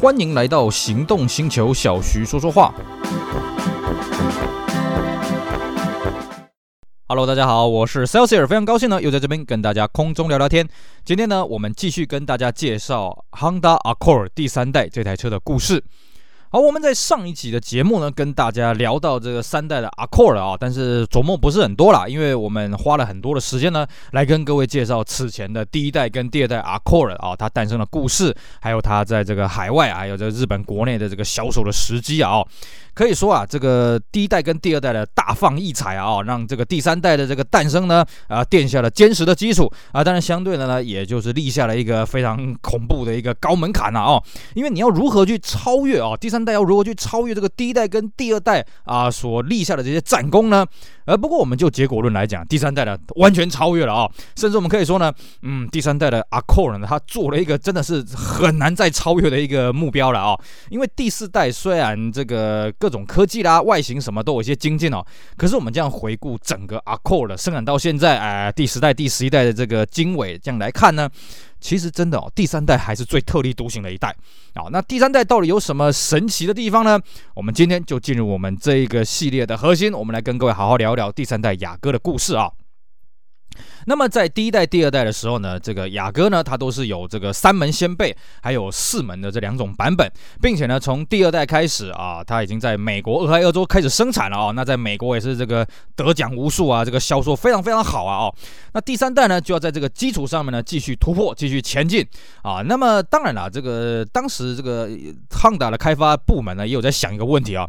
欢迎来到行动星球，小徐说说话。Hello，大家好，我是 Celsius，非常高兴呢，又在这边跟大家空中聊聊天。今天呢，我们继续跟大家介绍 Honda Accord 第三代这台车的故事。好，我们在上一集的节目呢，跟大家聊到这个三代的 Accord 啊，但是琢磨不是很多啦，因为我们花了很多的时间呢，来跟各位介绍此前的第一代跟第二代 Accord 啊，它诞生的故事，还有它在这个海外还有这个日本国内的这个销售的时机啊。可以说啊，这个第一代跟第二代的大放异彩啊，让这个第三代的这个诞生呢，啊，垫下了坚实的基础啊。当然，相对的呢，也就是立下了一个非常恐怖的一个高门槛了啊。因为你要如何去超越啊，第三三代要如何去超越这个第一代跟第二代啊所立下的这些战功呢？而不过，我们就结果论来讲，第三代的完全超越了啊，甚至我们可以说呢，嗯，第三代的 Accord 呢，他做了一个真的是很难再超越的一个目标了啊。因为第四代虽然这个各种科技啦、外形什么都有一些精进哦，可是我们这样回顾整个 Accord 生产到现在，哎，第十代、第十一代的这个经纬这样来看呢。其实真的哦，第三代还是最特立独行的一代啊。那第三代到底有什么神奇的地方呢？我们今天就进入我们这一个系列的核心，我们来跟各位好好聊聊第三代雅阁的故事啊。那么在第一代、第二代的时候呢，这个雅阁呢，它都是有这个三门掀背，还有四门的这两种版本，并且呢，从第二代开始啊，它已经在美国、俄亥俄州开始生产了啊。那在美国也是这个得奖无数啊，这个销售非常非常好啊。哦，那第三代呢，就要在这个基础上面呢继续突破，继续前进啊。那么当然了，这个当时这个汉达的开发部门呢，也有在想一个问题啊。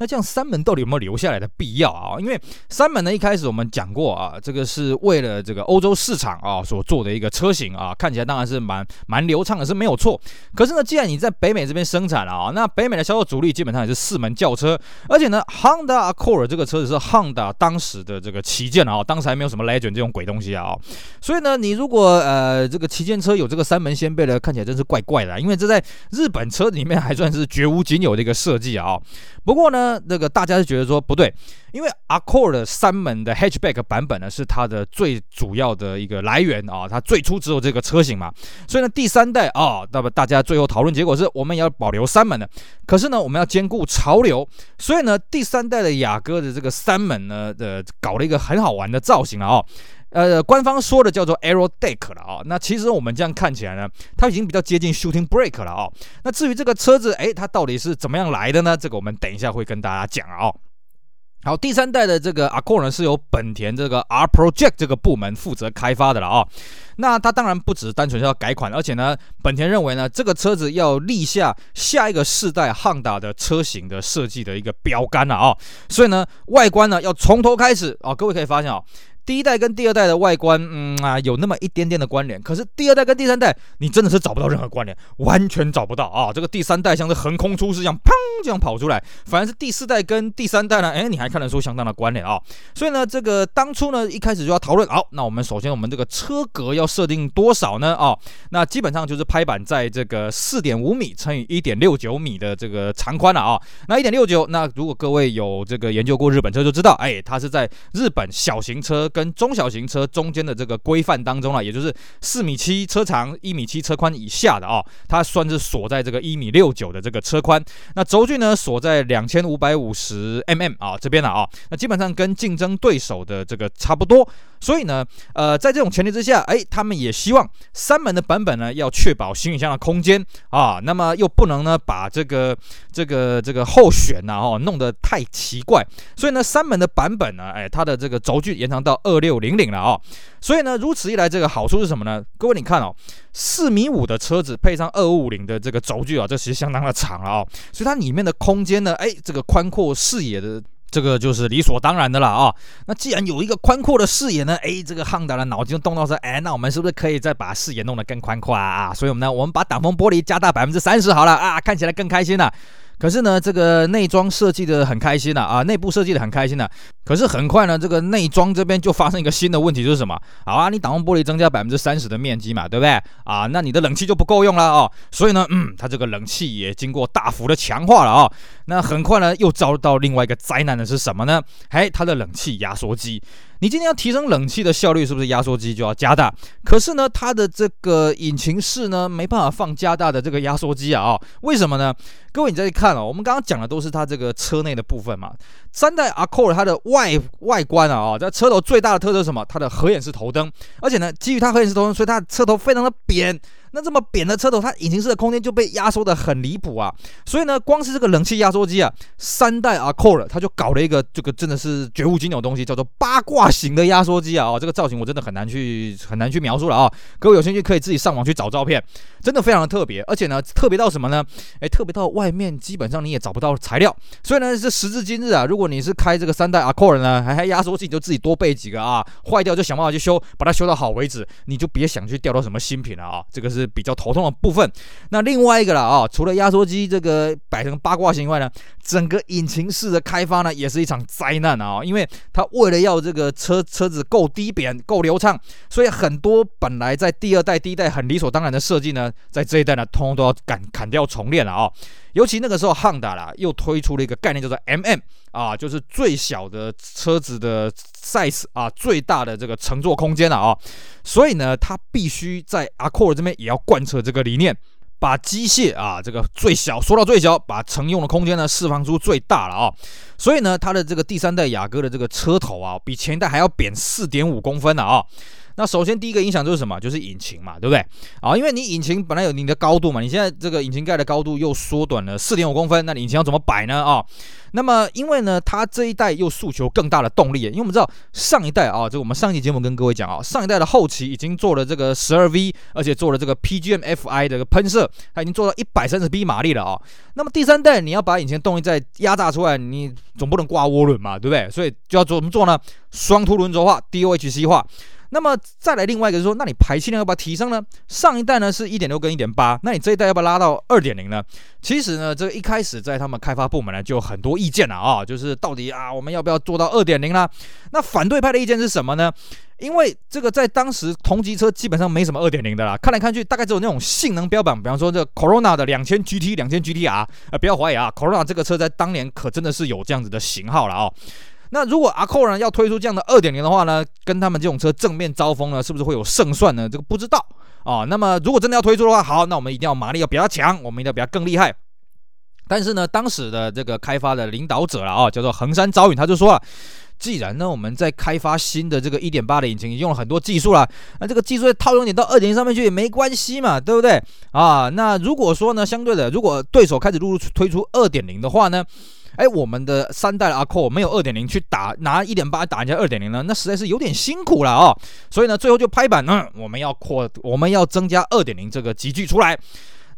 那这样三门到底有没有留下来的必要啊？因为三门呢，一开始我们讲过啊，这个是为了这个欧洲市场啊所做的一个车型啊，看起来当然是蛮蛮流畅的，是没有错。可是呢，既然你在北美这边生产了啊，那北美的销售主力基本上也是四门轿车，而且呢，Honda Accord 这个车子是 Honda 当时的这个旗舰啊，当时还没有什么 Legend 这种鬼东西啊，所以呢，你如果呃这个旗舰车有这个三门掀背的，看起来真是怪怪的，因为这在日本车里面还算是绝无仅有的一个设计啊。不过呢，那个大家是觉得说不对，因为 Accord 的三门的 Hatchback 版本呢是它的最主要的一个来源啊，它最初只有这个车型嘛，所以呢第三代啊，那么大家最后讨论结果是我们也要保留三门的，可是呢我们要兼顾潮流，所以呢第三代的雅阁的这个三门呢，呃，搞了一个很好玩的造型了啊。呃，官方说的叫做 Arrow Deck 了啊、那其实我们这样看起来呢，它已经比较接近 Shooting Brake 了啊、那至于这个车子，诶，它到底是怎么样来的呢？这个我们等一下会跟大家讲啊、哦。好，第三代的这个 Accord，是由本田这个 R Project 这个部门负责开发的了啊、那它当然不只是单纯是要改款，而且呢，本田认为呢，这个车子要立下下一个世代 Honda 的车型的设计的一个标杆了啊、所以呢，外观呢要从头开始啊、各位可以发现啊、第一代跟第二代的外观，嗯啊，有那么一点点的关联。可是第二代跟第三代，你真的是找不到任何关联，完全找不到啊！这个第三代像是横空出世一样，砰这样跑出来。反而是第四代跟第三代呢，哎，你还看得出相当的关联啊。所以呢，这个当初呢，一开始就要讨论，好，那我们首先我们这个车格要设定多少呢？啊，那基本上就是拍板在这个四点五米乘以一点六九米的这个长宽了啊。那一点六九，那如果各位有这个研究过日本车就知道，哎，它是在日本小型车跟中小型车中间的这个规范当中啊，也就是四米七车长、一米七车宽以下的啊，它算是锁在这个一米六九的这个车宽。那轴距呢，锁在两千五百五十 mm 啊这边了啊。那基本上跟竞争对手的这个差不多。所以呢，呃，在这种前提之下，哎，他们也希望三门的版本呢，要确保行李箱的空间啊，那么又不能呢把这个这个这个后悬呐哦弄得太奇怪。所以呢，三门的版本呢，哎，它的这个轴距延长到二六零零了啊、所以呢，如此一来，这个好处是什么呢？各位你看哦，四米五的车子配上二五五零的这个轴距啊，这其实相当的长了啊、哦，所以它里面的空间呢，哎，这个宽阔视野的这个就是理所当然的了啊、那既然有一个宽阔的视野呢，哎，这个汉达的脑筋动到说，哎，那我们是不是可以再把视野弄得更宽阔啊？所以我们呢，我们把挡风玻璃加大百分之三十好了啊，看起来更开心了。可是呢，这个内装设计的很开心呐，啊，内部设计的很开心呐。可是很快呢，这个内装这边就发生一个新的问题，就是什么？好啊，你挡风玻璃增加百分之三十的面积嘛，对不对？啊，那你的冷气就不够用了哦。所以呢，嗯，它这个冷气也经过大幅的强化了啊。那很快呢，又遭到另外一个灾难的是什么呢？嘿，它的冷气压缩机。你今天要提升冷气的效率，是不是压缩机就要加大？可是呢，它的这个引擎室呢，没办法放加大的这个压缩机啊，哦，为什么呢？各位你再看哦，我们刚刚讲的都是它这个车内的部分嘛。三代 Accord 它的外外观啊，哦，在车头最大的特色是什么？它的合眼式头灯，而且呢，基于它合眼式头灯，所以它车头非常的扁。那这么扁的车头，它引擎室的空间就被压缩的很离谱啊！所以呢，光是这个冷气压缩机啊，三代 Accord 它就搞了一个这个真的是绝无仅有的东西，叫做八卦型的压缩机啊！哦，这个造型我真的很难去很难去描述了啊！各位有兴趣可以自己上网去找照片，真的非常的特别，而且呢，特别到什么呢？诶，特别到外面基本上你也找不到材料。所以呢，这时至今日啊，如果你是开这个三代 Accord 呢，还还压缩机，你就自己多备几个啊，坏掉就想办法去修，把它修到好为止，你就别想去调到什么新品了啊！这个是是比较头痛的。部分，那另外一个了啊，除了压缩机这个摆成八卦形以外呢，整个引擎室的开发呢，也是一场灾难啊，因为它为了要这个车车子够低扁、够流畅，所以很多本来在第二代、第一代很理所当然的设计呢，在这一代呢，通通都要砍砍掉重练了啊。尤其那个时候，Honda 啦又推出了一个概念叫做 MM 啊，就是最小的车子的 size 啊，最大的这个乘坐空间了啊，所以呢，它必须在 Accord 这边也要贯彻这个理念，把机械啊这个最小缩到最小，把乘用的空间呢释放出最大了啊，所以呢，它的这个第三代雅阁的这个车头啊，比前一代还要扁四点五公分了啊。那首先第一个影响就是什么？就是引擎嘛，对不对？啊，因为你引擎本来有你的高度嘛，你现在这个引擎盖的高度又缩短了四点五公分，那你引擎要怎么摆呢？啊，那么因为呢，它这一代又诉求更大的动力，因为我们知道上一代啊，这个我们上一期节目跟各位讲啊，上一代的后期已经做了这个十二 V，而且做了这个 PGM-FI 的喷射，它已经做到一百三十匹马力了啊。那么第三代你要把引擎动力再压榨出来，你总不能挂涡轮嘛，对不对？所以就要怎么做呢？双凸轮轴化，DOHC 化。那么再来另外一个就是说，那你排气量要不要提升呢？上一代呢是一点六跟一点八，那你这一代要不要拉到二点零呢？其实呢，这个一开始在他们开发部门呢就有很多意见了啊，就是到底啊我们要不要做到二点零呢？那反对派的意见是什么呢？因为这个在当时同级车基本上没什么二点零的啦，看来看去大概只有那种性能标榜，比方说这 Corona 的两千 GT、两千 GTR，呃不要怀疑啊，Corona 这个车在当年可真的是有这样子的型号了啊。那如果 Accord 要推出这样的二点零的话呢，跟他们这种车正面交锋呢，是不是会有胜算呢？这个不知道啊、那么如果真的要推出的话，好，那我们一定要马力要比较强，我们一定要比较更厉害。但是呢，当时的这个开发的领导者了啊、叫做横山昭允，他就说了，既然呢我们在开发新的这个一点八的引擎，用了很多技术了，那这个技术再套用点到二点零上面去也没关系嘛，对不对啊？那如果说呢，相对的，如果对手开始陆陆推出二点零的话呢？哎，我们的三代的阿酷没有二点零去打，拿一点八打人家二点零呢，那实在是有点辛苦了啊、哦。所以呢，最后就拍板，嗯，我们要扩，我们要增加二点零这个集聚出来。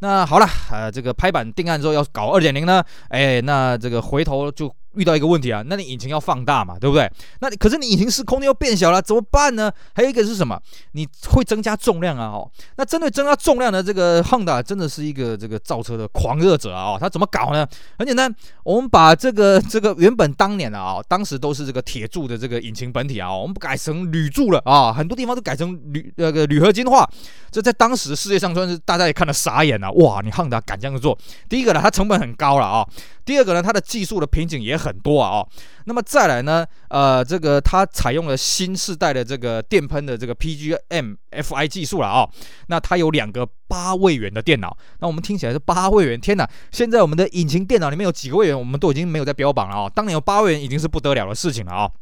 那好了，呃，这个拍板定案之后要搞二点零呢，哎，那这个回头就。遇到一个问题啊，那你引擎要放大嘛，对不对？那你可是你引擎室空间又变小了，怎么办呢？还有一个是什么？你会增加重量啊，哦，那针对增加重量的这个 Honda 真的是一个这个造车的狂热者啊，哦，他怎么搞呢？很简单，我们把这个这个原本当年的啊，当时都是这个铁铸的这个引擎本体啊，我们改成铝铸了啊，很多地方都改成铝那个铝合金化，这在当时世界上算是大家也看得傻眼了，哇，你 Honda 敢这样子做？第一个呢，它成本很高了啊。第二个呢，它的技术的瓶颈也很多啊，哦，那么再来呢，呃，这个它采用了新世代的这个电喷的这个 PGM FI 技术了啊，哦，那它有两个八位元的电脑，那我们听起来是八位元，天哪！现在我们的引擎电脑里面有几个位元，我们都已经没有在标榜了啊，哦，当年有八位元已经是不得了的事情了啊，哦。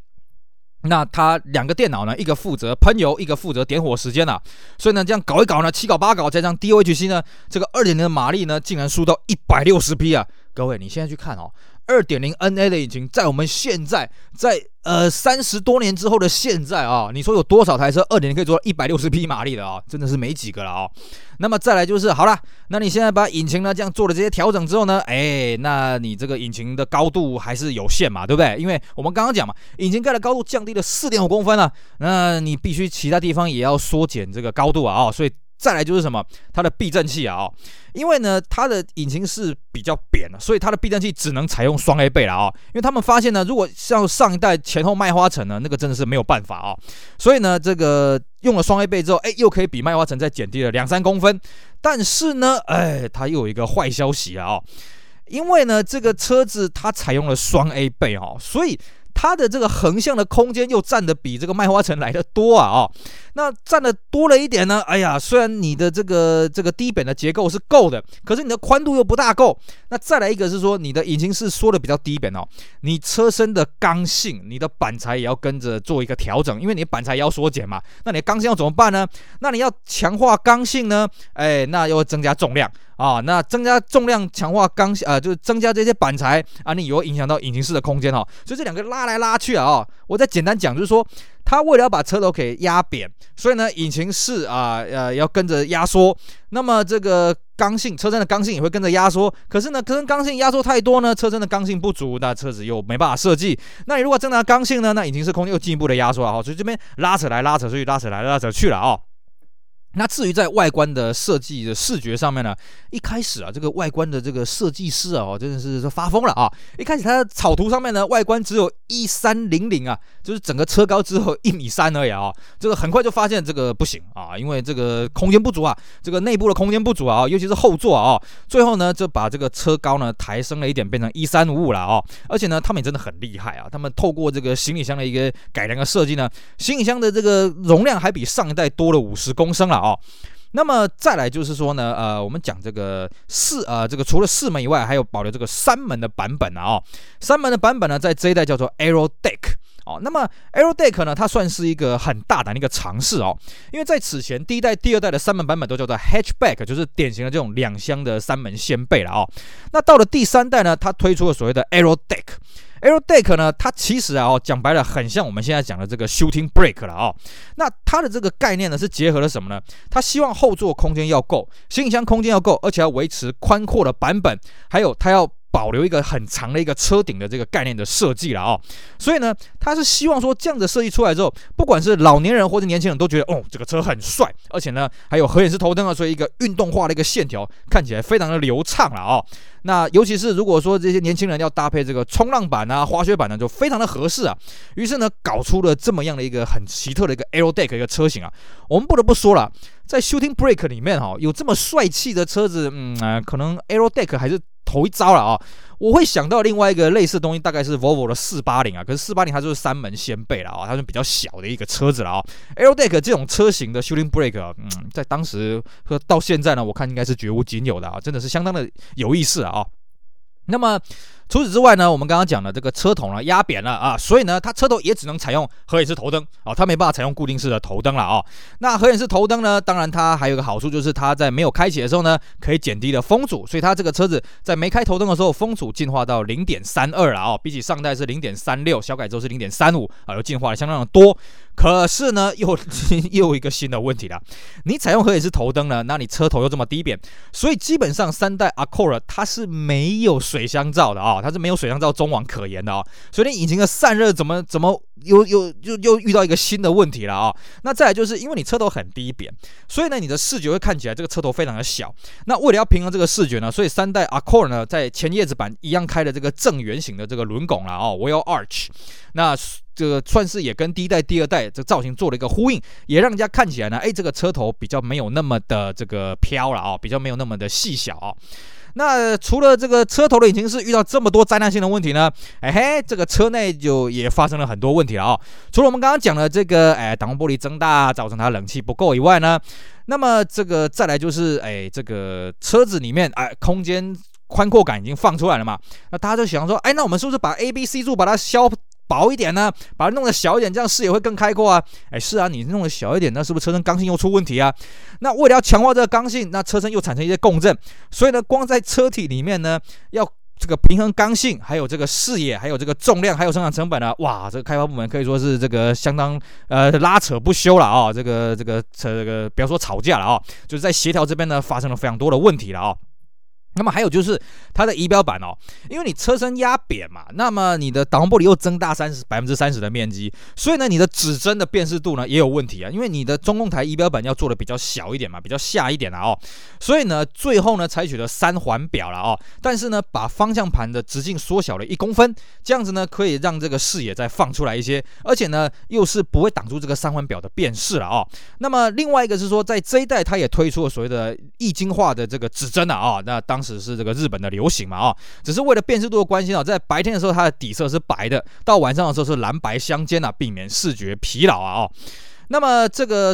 那它两个电脑呢，一个负责喷油，一个负责点火时间呐，所以呢，这样搞一搞呢，七搞八搞，加上 DOHC 呢，这个二点零的马力呢，竟然输到一百六十匹啊！各位，你现在去看哦。二点零 NA 的引擎，在我们现在，在呃三十多年之后的现在啊，你说有多少台车二点零可以做到一百六十匹马力的啊？真的是没几个了啊。那么再来就是好了，那你现在把引擎呢这样做了这些调整之后呢，哎，那你这个引擎的高度还是有限嘛，对不对？因为我们刚刚讲嘛，引擎盖的高度降低了四点五公分了，那你必须其他地方也要缩减这个高度啊，所以。再来就是什么？它的避震器啊，哦，因为呢，它的引擎是比较扁的，所以它的避震器只能采用双 A 倍了啊。因为他们发现呢，如果像上一代前后麦花臣呢，那个真的是没有办法啊。所以呢，这个用了双 A 倍之后，哎，又可以比麦花臣再减低了两三公分。但是呢，哎，它又有一个坏消息啊，因为呢，这个车子它采用了双 A 倍哦，所以。它的这个横向的空间又占的比这个麦花臣来的多啊哦，那占的多了一点呢，哎呀，虽然你的这个这个低扁的结构是够的，可是你的宽度又不大够。那再来一个是说，你的引擎室缩的比较低扁哦，你车身的刚性，你的板材也要跟着做一个调整，因为你板材要缩减嘛。那你的刚性要怎么办呢？那你要强化刚性呢？哎，那又增加重量。啊，那增加重量、强化刚性啊，就是增加这些板材啊，你以后影响到引擎室的空间哈，所以这两个拉来拉去啊，我再简单讲，就是说，它为了要把车头给压扁，所以呢，引擎室啊，呃，要跟着压缩，那么这个刚性车身的刚性也会跟着压缩，可是呢，可能刚性压缩太多呢，车身的刚性不足，那车子又没办法设计。那你如果增加刚性呢，那引擎室空间又进一步的压缩啊，所以这边拉扯来拉扯去，拉扯来拉扯去了啊。那至于在外观的设计的视觉上面呢，一开始啊，这个外观的这个设计师啊，真的是发疯了啊！一开始它的草图上面呢，外观只有一三零零啊，就是整个车高只有一米三而已啊。这个很快就发现这个不行啊，因为这个空间不足啊，这个内部的空间不足啊，尤其是后座啊。最后呢，就把这个车高呢抬升了一点，变成一三五五了啊。而且呢，他们也真的很厉害啊，他们透过这个行李箱的一个改良的设计呢，行李箱的这个容量还比上一代多了五十公升了。哦，那么再来就是说呢，呃，我们讲这个四，呃，这个除了四门以外，还有保留这个三门的版本啊，哦，三门的版本呢，在这一代叫做 Aero Deck 哦，那么 Aero Deck 呢，它算是一个很大胆的一个尝试哦，因为在此前第一代、第二代的三门版本都叫做 Hatchback，就是典型的这种两厢的三门掀背了哦，那到了第三代呢，它推出了所谓的 Aero Deck。Aero Deck 呢，它其实啊，哦，讲白了，很像我们现在讲的这个 Shooting break 了啊，哦。那它的这个概念呢，是结合了什么呢？它希望后座空间要够，行李箱空间要够，而且要维持宽阔的版本，还有它要。保留一个很长的一个车顶的这个概念的设计了啊、所以呢，他是希望说这样的设计出来之后，不管是老年人或者年轻人都觉得哦，这个车很帅，而且呢还有合眼式头灯啊，所以一个运动化的一个线条看起来非常的流畅了啊、那尤其是如果说这些年轻人要搭配这个冲浪板啊、滑雪板呢，就非常的合适啊。于是呢，搞出了这么样的一个很奇特的一个 Aero Deck 一个车型啊。我们不得不说了，在 Shooting Break 里面哈、哦，有这么帅气的车子，嗯、呃，可能 Aero Deck 还是。头一遭了啊！我会想到另外一个类似的东西，大概是 Volvo 的四八零啊。可是四八零它就是三门掀背了啊，它是比较小的一个车子了啊。Aero Deck 这种车型的 Shooting Break，嗯，在当时和到现在呢，我看应该是绝无仅有的啊，真的是相当的有意思啊。那么。除此之外呢，我们刚刚讲的这个车头呢压扁了啊，所以呢，它车头也只能采用合眼式头灯啊，它没办法采用固定式的头灯了啊。那合眼式头灯呢，当然它还有个好处，就是它在没有开启的时候呢，可以减低了风阻，所以它这个车子在没开头灯的时候，风阻进化到零点三二了啊，比起上代是零点三六，小改之后是零点三五啊，又进化了相当的多。可是呢，又又一个新的问题了，你采用合眼式头灯呢，那你车头又这么低扁，所以基本上三代 Accord 它是没有水箱罩的啊。它是没有水箱罩中网可言的啊、哦，所以你引擎的散热怎么怎么又又又又遇到一个新的问题了啊、那再来就是因为你车头很低扁，所以呢你的视觉会看起来这个车头非常的小。那为了要平衡这个视觉呢，所以三代 Accord 呢在前叶子板一样开了这个正圆形的这个轮拱了啊、哦，Wheel Arch。那这个算是也跟第一代、第二代这造型做了一个呼应，也让人家看起来呢，哎，这个车头比较没有那么的这个飘了啊、比较没有那么的细小啊、那除了这个车头的引擎室遇到这么多灾难性的问题呢？哎嘿，这个车内就也发生了很多问题了啊、哦！除了我们刚刚讲的这个，哎，挡风玻璃增大造成它冷气不够以外呢，那么这个再来就是，哎，这个车子里面，哎，空间宽阔感已经放出来了嘛？那大家就想说，哎，那我们是不是把 A、B、C 柱把它削？薄一点呢，把它弄得小一点，这样视野会更开阔啊！哎，是啊，你弄得小一点，那是不是车身刚性又出问题啊？那为了要强化这个刚性，那车身又产生一些共振，所以呢，光在车体里面呢，要这个平衡刚性，还有这个视野，还有这个重量，还有生产成本呢，哇，这个开发部门可以说是这个相当呃拉扯不休了啊、这个这个这个不要说吵架了啊、就是在协调这边呢发生了非常多的问题了啊、那么还有就是它的仪表板哦，因为你车身压扁嘛，那么你的挡风玻璃又增大三十百分之三十的面积，所以呢，你的指针的辨识度呢也有问题啊，因为你的中控台仪表板要做的比较小一点嘛，比较下一点了哦，所以呢，最后呢采取了三环表了哦，但是呢，把方向盘的直径缩小了一公分，这样子呢可以让这个视野再放出来一些，而且呢又是不会挡住这个三环表的辨识了哦。那么另外一个是说，在这一代它也推出了所谓的液晶化的这个指针了啊，那当时。只是这个日本的流行嘛啊，只是为了辨识度的关系啊，在白天的时候它的底色是白的，到晚上的时候是蓝白相间啊，避免视觉疲劳啊哦。那么这个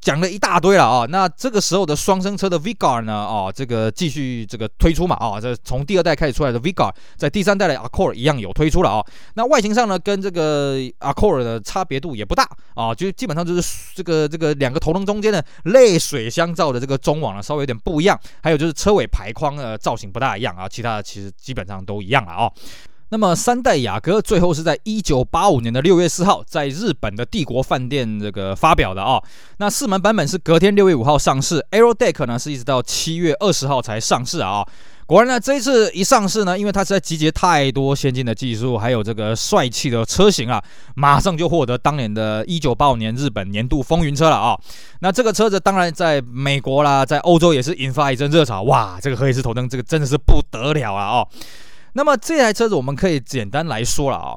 讲了一大堆了啊，那这个时候的双生车的 Vigor 呢，哦，这个继续这个推出嘛，啊，这从第二代开始出来的 Vigor，在第三代的 Accord 一样有推出了啊。那外形上呢，跟这个 Accord 的差别度也不大啊，就基本上就是这个这个两个头灯中间的泪水相照的这个中网呢，稍微有点不一样，还有就是车尾排框的造型不大一样啊，其他的其实基本上都一样了啊。那么三代雅阁最后是在一九八五年的六月四号，在日本的帝国饭店这个发表的啊。那四门版本是隔天六月五号上市，Aero Deck 呢是一直到七月二十号才上市啊。果然呢，这一次一上市呢，因为它实在集结太多先进的技术，还有这个帅气的车型啊，马上就获得当年的一九八五年日本年度风云车了啊。那这个车子当然在美国啦，在欧洲也是引发一阵热潮，哇，这个荷叶式头灯这个真的是不得了啊哦。那么这台车子我们可以简单来说了啊，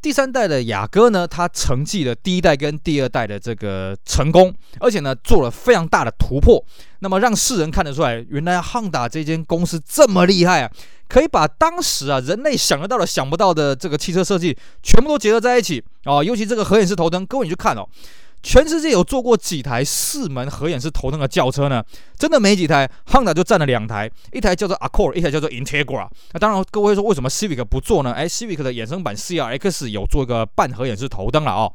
第三代的雅阁呢，它承继了第一代跟第二代的这个成功，而且呢做了非常大的突破，那么让世人看得出来，原来 Honda 这间公司这么厉害啊，可以把当时啊人类想得到的、想不到的这个汽车设计全部都结合在一起啊，尤其这个合眼式头灯，各位你去看哦。全世界有做过几台四门合眼式头灯的轿车呢？真的没几台，Honda 就占了两台，一台叫做 Accord，一台叫做 Integra。那当然，各位说为什么 Civic 不做呢？哎，Civic 的衍生版 CRX 有做一个半合眼式头灯了哦。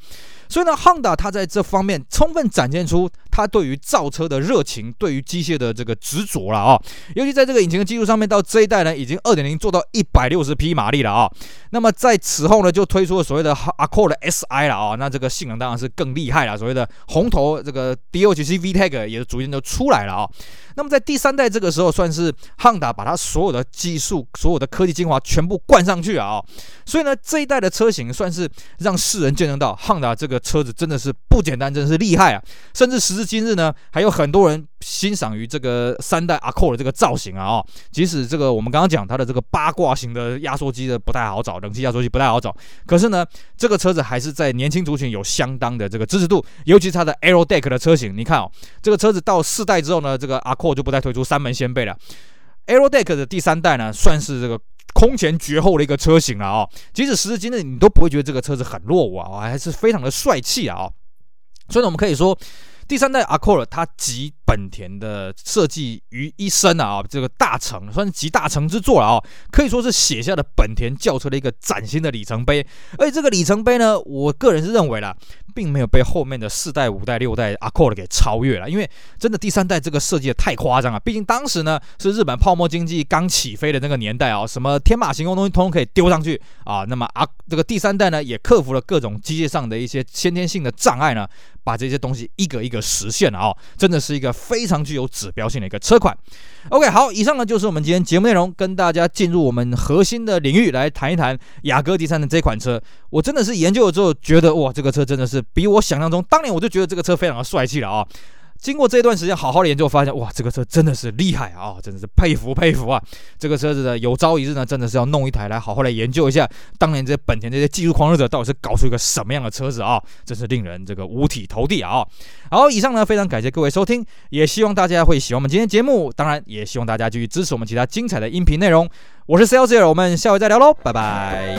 所以呢，Honda 它在这方面充分展现出它对于造车的热情，对于机械的这个执着了啊。尤其在这个引擎的技术上面，到这一代呢，已经二点零做到一百六十匹马力了啊。那么在此后呢，就推出了所谓的 Accord SI 了啊。那这个性能当然是更厉害了，所谓的红头这个 DOHC VTEC 也逐渐就出来了啊。那么在第三代这个时候，算是 Honda 把它所有的技术、所有的科技精华全部灌上去啊！所以呢，这一代的车型算是让世人见证到 Honda 这个车子真的是不简单，真是厉害啊！甚至时至今日呢，还有很多人欣赏于这个三代 a c o 的这个造型啊！哦，即使这个我们刚刚讲它的这个八卦型的压缩机的不太好找，冷气压缩机不太好找，可是呢，这个车子还是在年轻族群有相当的这个支持度，尤其它的 Aero Deck 的车型，你看哦，这个车子到四代之后呢，这个 a c o 就不再推出三门掀背了，Aero Deck 的第三代呢，算是这个空前绝后的一个车型了啊、即使时至今日，你都不会觉得这个车子很落伍啊，还是非常的帅气啊！所以呢，我们可以说，第三代 Accord 它集本田的设计于一身啊，这个大成算是集大成之作了啊、可以说是写下了本田轿车的一个崭新的里程碑。而且这个里程碑呢，我个人是认为啦。并没有被后面的四代、五代、六代 Accord 给超越了，因为真的第三代这个设计的太夸张了。毕竟当时呢是日本泡沫经济刚起飞的那个年代啊，什么天马行空东西通通可以丢上去啊。那么啊，这个第三代呢也克服了各种机械上的一些先天性的障碍呢，把这些东西一个一个实现了啊，真的是一个非常具有指标性的一个车款。OK，好，以上呢就是我们今天节目内容，跟大家进入我们核心的领域来谈一谈雅阁第三的这款车。我真的是研究了之后觉得，哇，这个车真的是比我想象中，当年我就觉得这个车非常的帅气了啊。经过这一段时间好好的研究，发现哇，这个车真的是厉害啊，真的是佩服佩服啊！这个车子呢有朝一日呢，真的是要弄一台来好好来研究一下，当年这本田这些技术狂热者到底是搞出一个什么样的车子啊？真是令人这个五体投地啊！好，以上呢非常感谢各位收听，也希望大家会喜欢我们今天节目，当然也希望大家继续支持我们其他精彩的音频内容。我是 Celsius，我们下回再聊喽，拜拜。